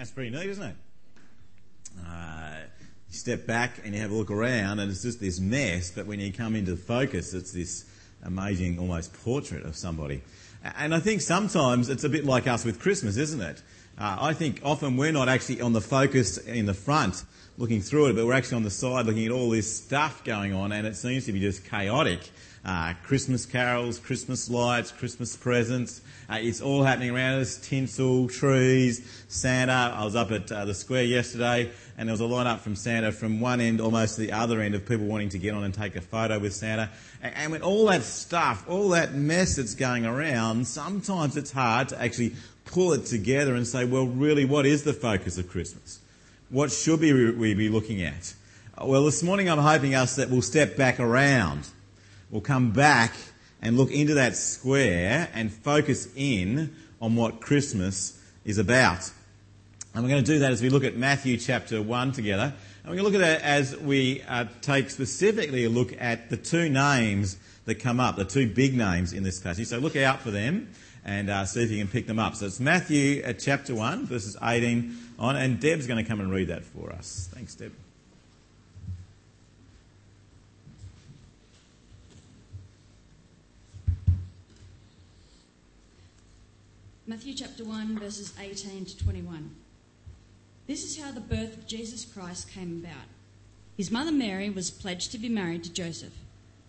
That's pretty neat, isn't it? Uh, you step back and you have a look around, and it's just this mess, but when you come into focus, it's this amazing, almost portrait of somebody. And I think sometimes it's a bit like us with Christmas, isn't it? Uh, I think often we're not actually on the focus in the front looking through it, but we're actually on the side looking at all this stuff going on, and it seems to be just chaotic. Uh, Christmas carols, Christmas lights, Christmas presents. Uh, it's all happening around us. Tinsel, trees, Santa. I was up at uh, the square yesterday and there was a line up from Santa from one end almost to the other end of people wanting to get on and take a photo with Santa. And, and with all that stuff, all that mess that's going around, sometimes it's hard to actually pull it together and say, well, really, what is the focus of Christmas? What should we, be looking at? Well, this morning I'm hoping us that we'll step back around we'll come back and look into that square and focus in on what Christmas is about. And we're going to do that as we look at Matthew chapter 1 together. And we're going to look at it as we uh, take specifically a look at the two names that come up, the two big names in this passage. So look out for them and uh, see if you can pick them up. So it's Matthew uh, chapter 1, verses 18 on, and Deb's going to come and read that for us. Thanks, Deb. Matthew chapter 1, verses 18 to 21. This is how the birth of Jesus Christ came about. His mother Mary was pledged to be married to Joseph,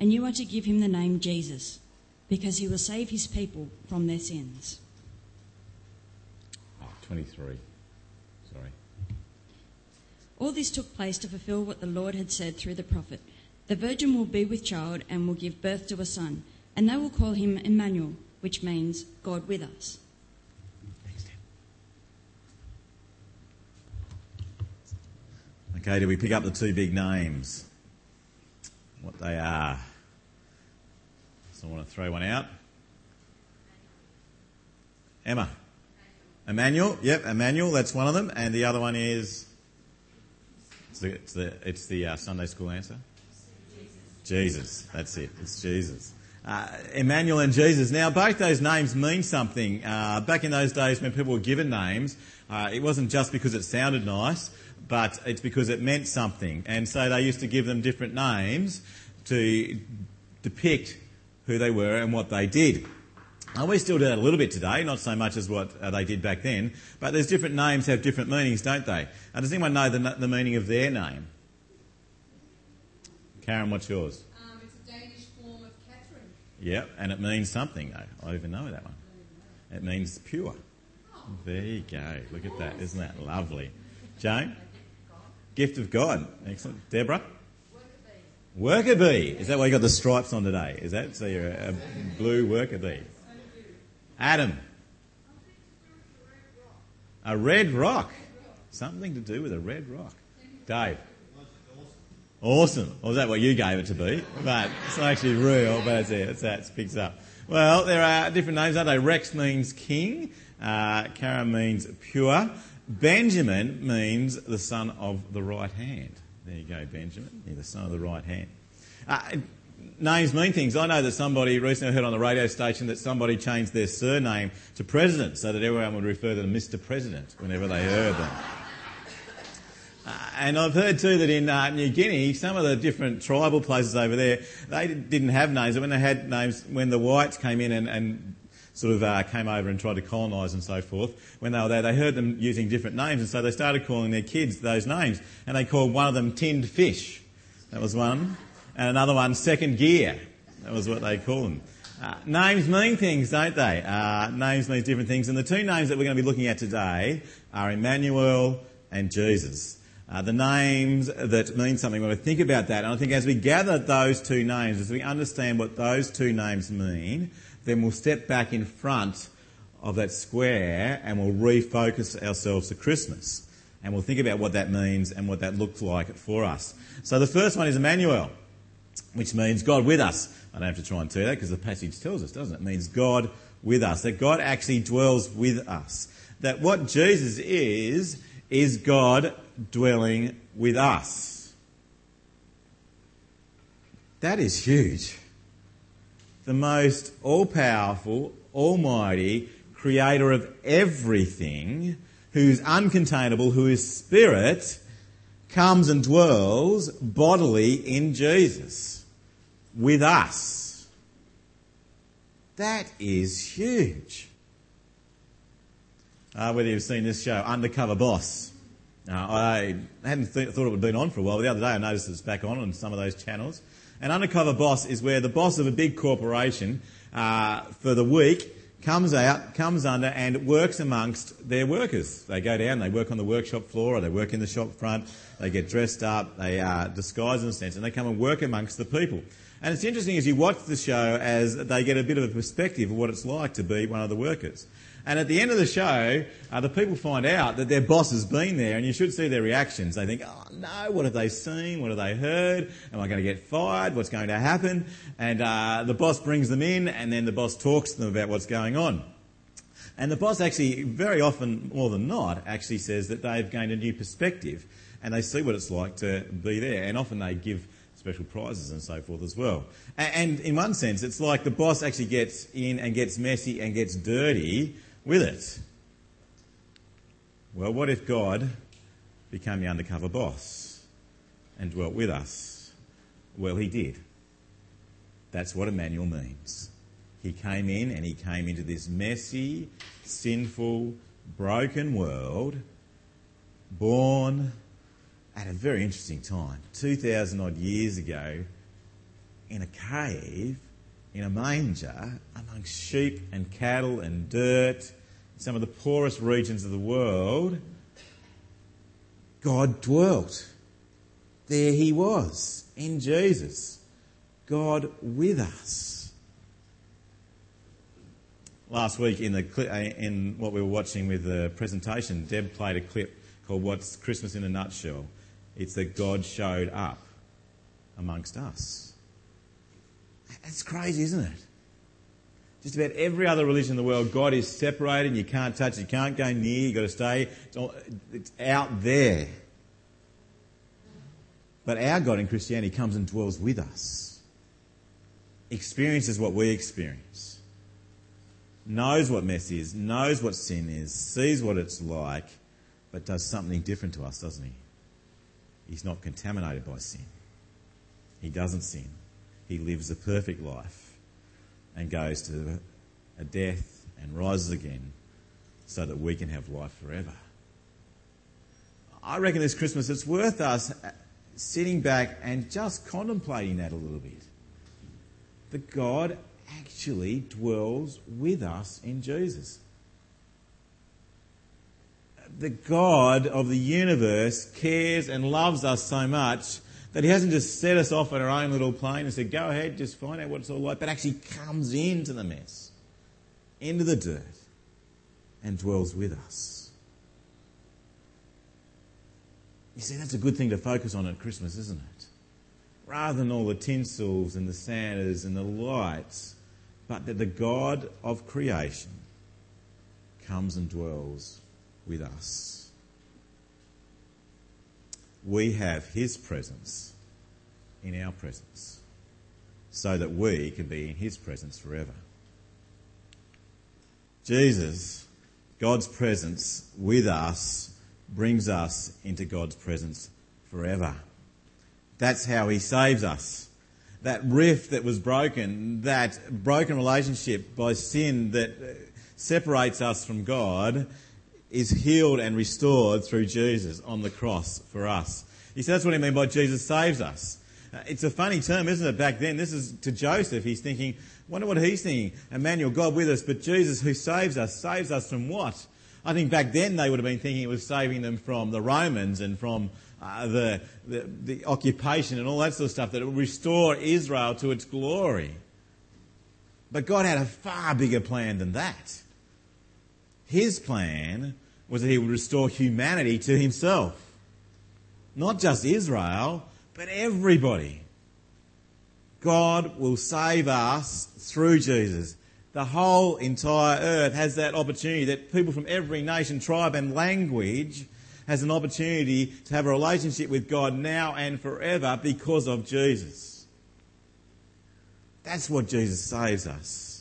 and you are to give him the name Jesus, because he will save his people from their sins. Oh, 23. Sorry. All this took place to fulfill what the Lord had said through the prophet The virgin will be with child and will give birth to a son, and they will call him Emmanuel, which means God with us. Okay, do we pick up the two big names? What they are? So I want to throw one out. Emma. Emmanuel. Yep, Emmanuel. That's one of them. And the other one is. It's the, it's the, it's the uh, Sunday school answer. Jesus. That's it. It's Jesus. Uh, Emmanuel and Jesus. Now, both those names mean something. Uh, back in those days when people were given names, uh, it wasn't just because it sounded nice but it's because it meant something. And so they used to give them different names to depict who they were and what they did. Now, we still do that a little bit today, not so much as what uh, they did back then, but there's different names have different meanings, don't they? Uh, does anyone know the, the meaning of their name? Karen, what's yours? Um, it's a Danish form of Catherine. Yep, and it means something, though. I don't even know that one. It means pure. There you go. Look at that. Isn't that lovely? Jane? Gift of God. Excellent. Deborah? Worker bee. Is that why you got the stripes on today? Is that so you're a, blue worker bee? Adam. A red rock. Something to do with a red rock. Dave. Awesome. Or was that what you gave it to be? But it's actually real, but it's, it's that it picks up. Well, there are different names, aren't they? Rex means king. Uh, Karen means pure. Benjamin means the son of the right hand. There you go, Benjamin. You're the son of the right hand. Uh, names mean things. I know that somebody recently heard on the radio station that somebody changed their surname to President so that everyone would refer to them Mr. President whenever they heard them. Uh, and I've heard too that in uh, New Guinea, some of the different tribal places over there, they didn't have names. When they had names, when the whites came in and, and sort of uh, came over and tried to colonise and so forth, when they were there, they heard them using different names, and so they started calling their kids those names. And they called one of them Tinned Fish. That was one. And another one Second Gear. That was what they called them. Uh, names mean things, don't they? Uh, names mean different things. And the two names that we're going to be looking at today are Emmanuel and Jesus. Uh, the names that mean something when we think about that. And I think as we gather those two names, as we understand what those two names mean, then we'll step back in front of that square and we'll refocus ourselves to Christmas. And we'll think about what that means and what that looks like for us. So the first one is Emmanuel, which means God with us. I don't have to try and tell that because the passage tells us, doesn't it? It means God with us. That God actually dwells with us. That what Jesus is, is God dwelling with us. That is huge. The most all powerful, almighty, creator of everything, who's uncontainable, who is spirit, comes and dwells bodily in Jesus with us. That is huge. Uh, whether you've seen this show, Undercover Boss. Uh, I hadn't th- thought it would have been on for a while, but the other day I noticed it's back on on some of those channels. An undercover boss is where the boss of a big corporation uh, for the week comes out, comes under, and works amongst their workers. They go down, they work on the workshop floor, or they work in the shop front, they get dressed up, they uh, disguise in a sense, and they come and work amongst the people. And it's interesting as you watch the show as they get a bit of a perspective of what it's like to be one of the workers. And at the end of the show, uh, the people find out that their boss has been there, and you should see their reactions. They think, oh no, what have they seen? What have they heard? Am I going to get fired? What's going to happen? And uh, the boss brings them in, and then the boss talks to them about what's going on. And the boss actually, very often, more than not, actually says that they've gained a new perspective, and they see what it's like to be there. And often they give special prizes and so forth as well. And in one sense, it's like the boss actually gets in and gets messy and gets dirty with it. Well, what if God became the undercover boss and dwelt with us? Well, he did. That's what Emmanuel means. He came in and he came into this messy, sinful, broken world, born at a very interesting time, 2,000 odd years ago, in a cave in a manger amongst sheep and cattle and dirt, some of the poorest regions of the world, God dwelt. There he was, in Jesus. God with us. Last week, in, the, uh, in what we were watching with the presentation, Deb played a clip called What's Christmas in a Nutshell. It's that God showed up amongst us. That's crazy, isn't it? Just about every other religion in the world, God is separated and you can't touch you can't go near, you've got to stay. It's, all, it's out there. But our God in Christianity comes and dwells with us, experiences what we experience, knows what mess is, knows what sin is, sees what it's like, but does something different to us, doesn't he? He's not contaminated by sin. He doesn't sin he lives a perfect life and goes to a death and rises again so that we can have life forever. I reckon this Christmas it's worth us sitting back and just contemplating that a little bit. That God actually dwells with us in Jesus. The God of the universe cares and loves us so much that he hasn't just set us off on our own little plane and said, go ahead, just find out what it's all like, but actually comes into the mess, into the dirt, and dwells with us. You see, that's a good thing to focus on at Christmas, isn't it? Rather than all the tinsels and the Santas and the lights, but that the God of creation comes and dwells with us we have His presence in our presence so that we can be in His presence forever. Jesus, God's presence with us, brings us into God's presence forever. That's how He saves us. That rift that was broken, that broken relationship by sin that separates us from God, is healed and restored through Jesus on the cross for us. He says that's what he means by Jesus saves us. Uh, it's a funny term, isn't it? Back then, this is to Joseph. He's thinking, wonder what he's thinking. Emmanuel, God with us, but Jesus who saves us, saves us from what? I think back then they would have been thinking it was saving them from the Romans and from uh, the, the, the occupation and all that sort of stuff, that it would restore Israel to its glory. But God had a far bigger plan than that. His plan was that he would restore humanity to himself. Not just Israel, but everybody. God will save us through Jesus. The whole entire earth has that opportunity that people from every nation, tribe and language has an opportunity to have a relationship with God now and forever because of Jesus. That's what Jesus saves us.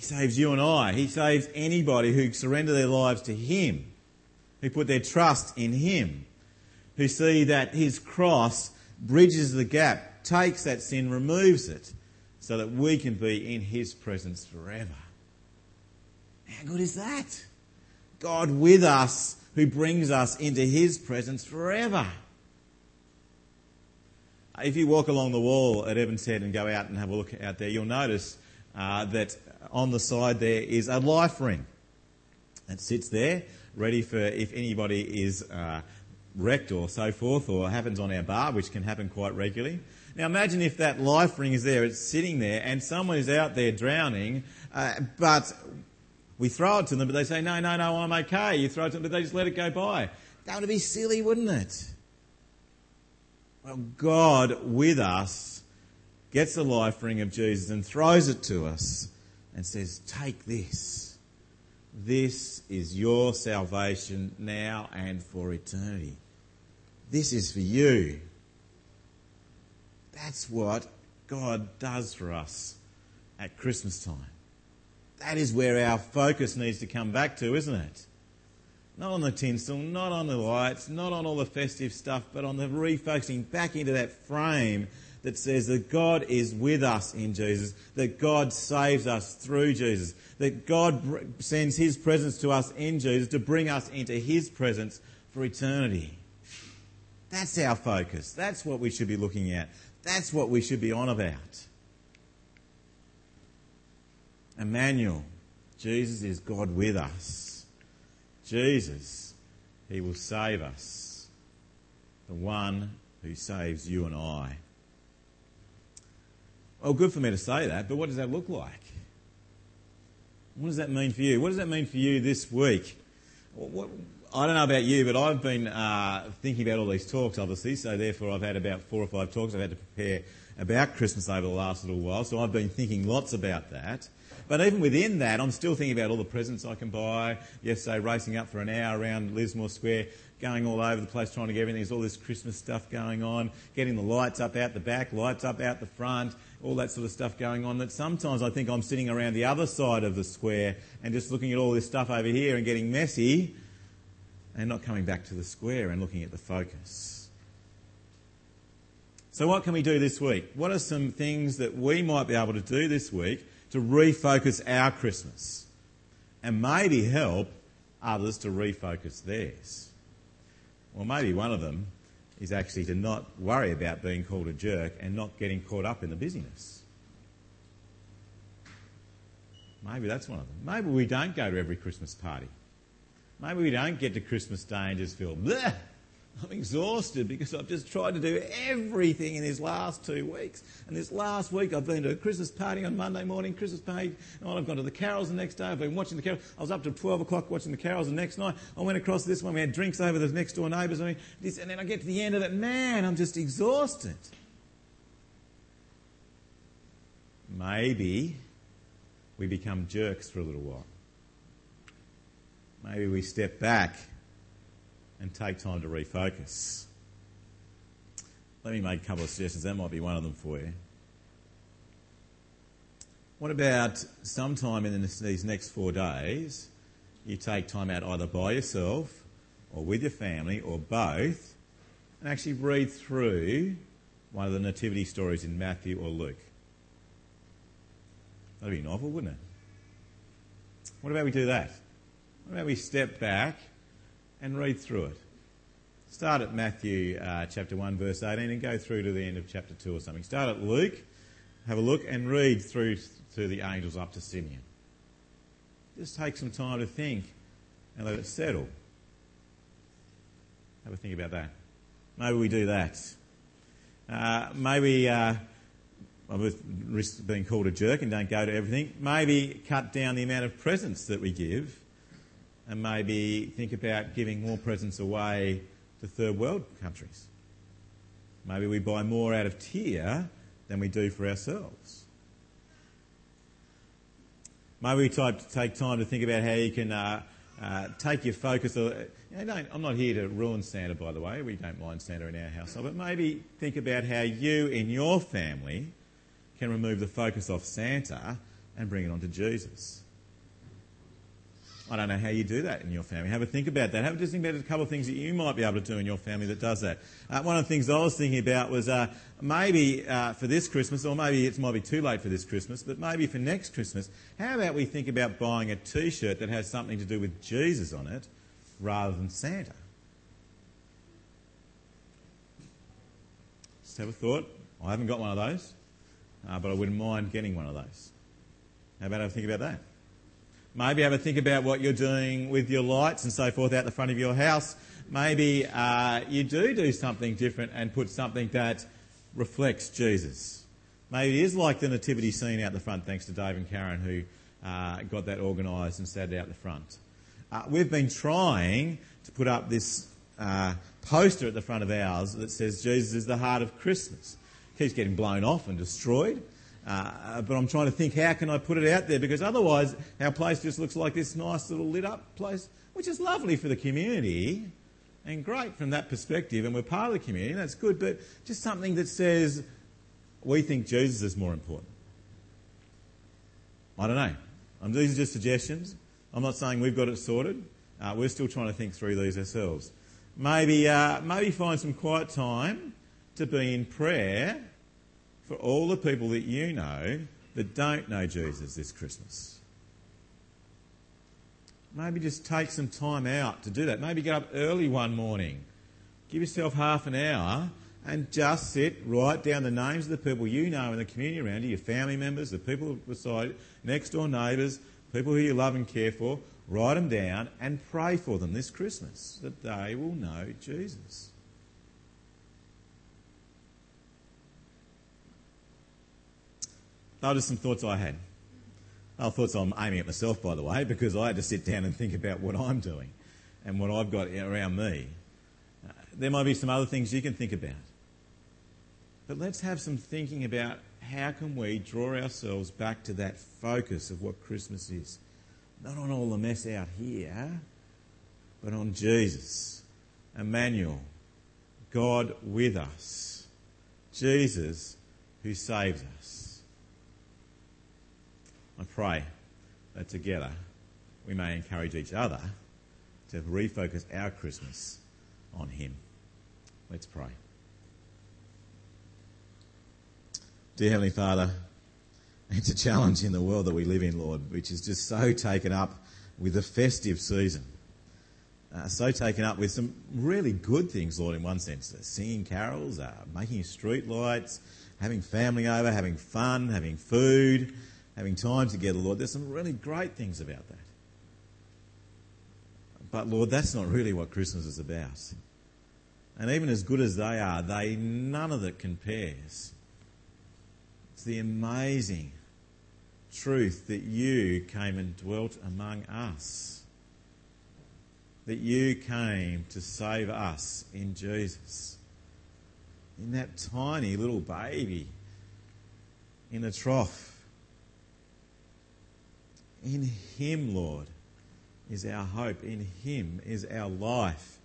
He saves you and I. He saves anybody who surrender their lives to Him, who put their trust in Him, who see that His cross bridges the gap, takes that sin, removes it, so that we can be in His presence forever. How good is that? God with us who brings us into His presence forever. If you walk along the wall at Evans Head and go out and have a look out there, you'll notice uh, that on the side there is a life ring. It sits there, ready for if anybody is uh, wrecked or so forth, or happens on our bar, which can happen quite regularly. Now imagine if that life ring is there, it's sitting there, and someone is out there drowning, uh, but we throw it to them, but they say, no, no, no, I'm okay. You throw it to them, but they just let it go by. That would be silly, wouldn't it? Well, God with us gets the life ring of Jesus and throws it to us and says, take this. This is your salvation now and for eternity. This is for you. That's what God does for us at Christmas time. That is where our focus needs to come back to, isn't it? Not on the tinsel, not on the lights, not on all the festive stuff, but on the refocusing back into that frame that says that God is with us in Jesus, that God saves us through Jesus, that God sends His presence to us in Jesus to bring us into His presence for eternity. That's our focus. That's what we should be looking at. That's what we should be on about. Emmanuel, Jesus is God with us. Jesus, He will save us. The one who saves you and I. Well, good for me to say that, but what does that look like? What does that mean for you? What does that mean for you this week? What, I don't know about you, but I've been uh, thinking about all these talks, obviously, so therefore I've had about four or five talks I've had to prepare about Christmas over the last little while, so I've been thinking lots about that. But even within that, I'm still thinking about all the presents I can buy. Yesterday, racing up for an hour around Lismore Square, going all over the place trying to get everything. There's all this Christmas stuff going on, getting the lights up out the back, lights up out the front, all that sort of stuff going on. That sometimes I think I'm sitting around the other side of the square and just looking at all this stuff over here and getting messy and not coming back to the square and looking at the focus. So, what can we do this week? What are some things that we might be able to do this week to refocus our Christmas and maybe help others to refocus theirs. Well, maybe one of them is actually to not worry about being called a jerk and not getting caught up in the busyness. Maybe that's one of them. Maybe we don't go to every Christmas party. Maybe we don't get to Christmas Day and just feel, Bleh! I'm exhausted because I've just tried to do everything in these last two weeks. And this last week I've been to a Christmas party on Monday morning, Christmas party, and I've gone to the carols the next day. I've been watching the carols. I was up till 12 o'clock watching the carols the next night. I went across this one. We had drinks over the next door neighbours. I mean, this, and then I get to the end of it. Man, I'm just exhausted. Maybe we become jerks for a little while. Maybe we step back and take time to refocus. Let me make a couple of suggestions. That might be one of them for you. What about sometime in these next four days, you take time out either by yourself or with your family or both and actually read through one of the nativity stories in Matthew or Luke? That'd be novel, wouldn't it? What about we do that? What about we step back and read through it. Start at Matthew uh, chapter 1, verse 18, and go through to the end of chapter 2 or something. Start at Luke, have a look, and read through to the angels up to Simeon. Just take some time to think and let it settle. Have a think about that. Maybe we do that. Uh, maybe uh, I risk being called a jerk and don't go to everything. Maybe cut down the amount of presents that we give and maybe think about giving more presents away to third world countries. Maybe we buy more out of tier than we do for ourselves. Maybe we take time to think about how you can uh, uh, take your focus. Uh, you know, I'm not here to ruin Santa, by the way. We don't mind Santa in our household. But maybe think about how you, in your family, can remove the focus off Santa and bring it onto Jesus. I don't know how you do that in your family. Have a think about that. Have a just think about a couple of things that you might be able to do in your family that does that. Uh, one of the things I was thinking about was uh, maybe uh, for this Christmas, or maybe it might be too late for this Christmas, but maybe for next Christmas, how about we think about buying a T-shirt that has something to do with Jesus on it, rather than Santa? Just have a thought. I haven't got one of those, uh, but I wouldn't mind getting one of those. How about I think about that? Maybe have a think about what you're doing with your lights and so forth out the front of your house. Maybe uh, you do do something different and put something that reflects Jesus. Maybe it is like the nativity scene out the front, thanks to Dave and Karen who uh, got that organised and set it out the front. Uh, we've been trying to put up this uh, poster at the front of ours that says Jesus is the heart of Christmas. It keeps getting blown off and destroyed. Uh, but I'm trying to think how can I put it out there because otherwise our place just looks like this nice little lit up place, which is lovely for the community and great from that perspective, and we're part of the community, that's good, but just something that says we think Jesus is more important. I don't know. Um, these are just suggestions. I'm not saying we've got it sorted. Uh, we're still trying to think through these ourselves. Maybe, uh, maybe find some quiet time to be in prayer for all the people that you know that don't know Jesus this Christmas. Maybe just take some time out to do that. Maybe get up early one morning. Give yourself half an hour and just sit, write down the names of the people you know in the community around you, your family members, the people beside, next door neighbours, people who you love and care for. Write them down and pray for them this Christmas that they will know Jesus. Those are some thoughts I had. I thoughts I'm aiming at myself, by the way, because I had to sit down and think about what I'm doing and what I've got around me. There might be some other things you can think about. But let's have some thinking about how can we draw ourselves back to that focus of what Christmas is. Not on all the mess out here, but on Jesus, Emmanuel, God with us, Jesus who saves us. I pray that together we may encourage each other to refocus our Christmas on Him. Let's pray. Dear Heavenly Father, it's a challenge in the world that we live in, Lord, which is just so taken up with the festive season. Uh, so taken up with some really good things, Lord, in one sense. Singing carols, uh, making street lights, having family over, having fun, having food, having time together, Lord. There's some really great things about that. But Lord, that's not really what Christmas is about. And even as good as they are, they none of it compares. It's the amazing truth that you came and dwelt among us. That you came to save us in Jesus. In that tiny little baby in a trough in Him, Lord, is our hope. In Him is our life.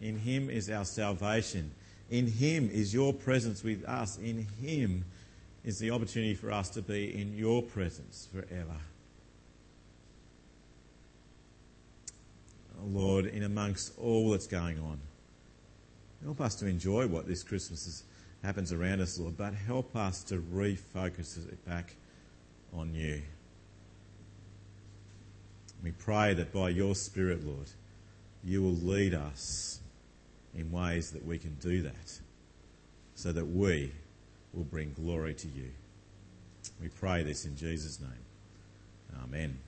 In Him is our salvation. In Him is your presence with us. In Him is the opportunity for us to be in your presence forever. Lord, in amongst all that's going on, help us to enjoy what this Christmas is, happens around us, Lord, but help us to refocus it back on you. We pray that by your Spirit, Lord, you will lead us in ways that we can do that so that we will bring glory to you. We pray this in Jesus' name. Amen.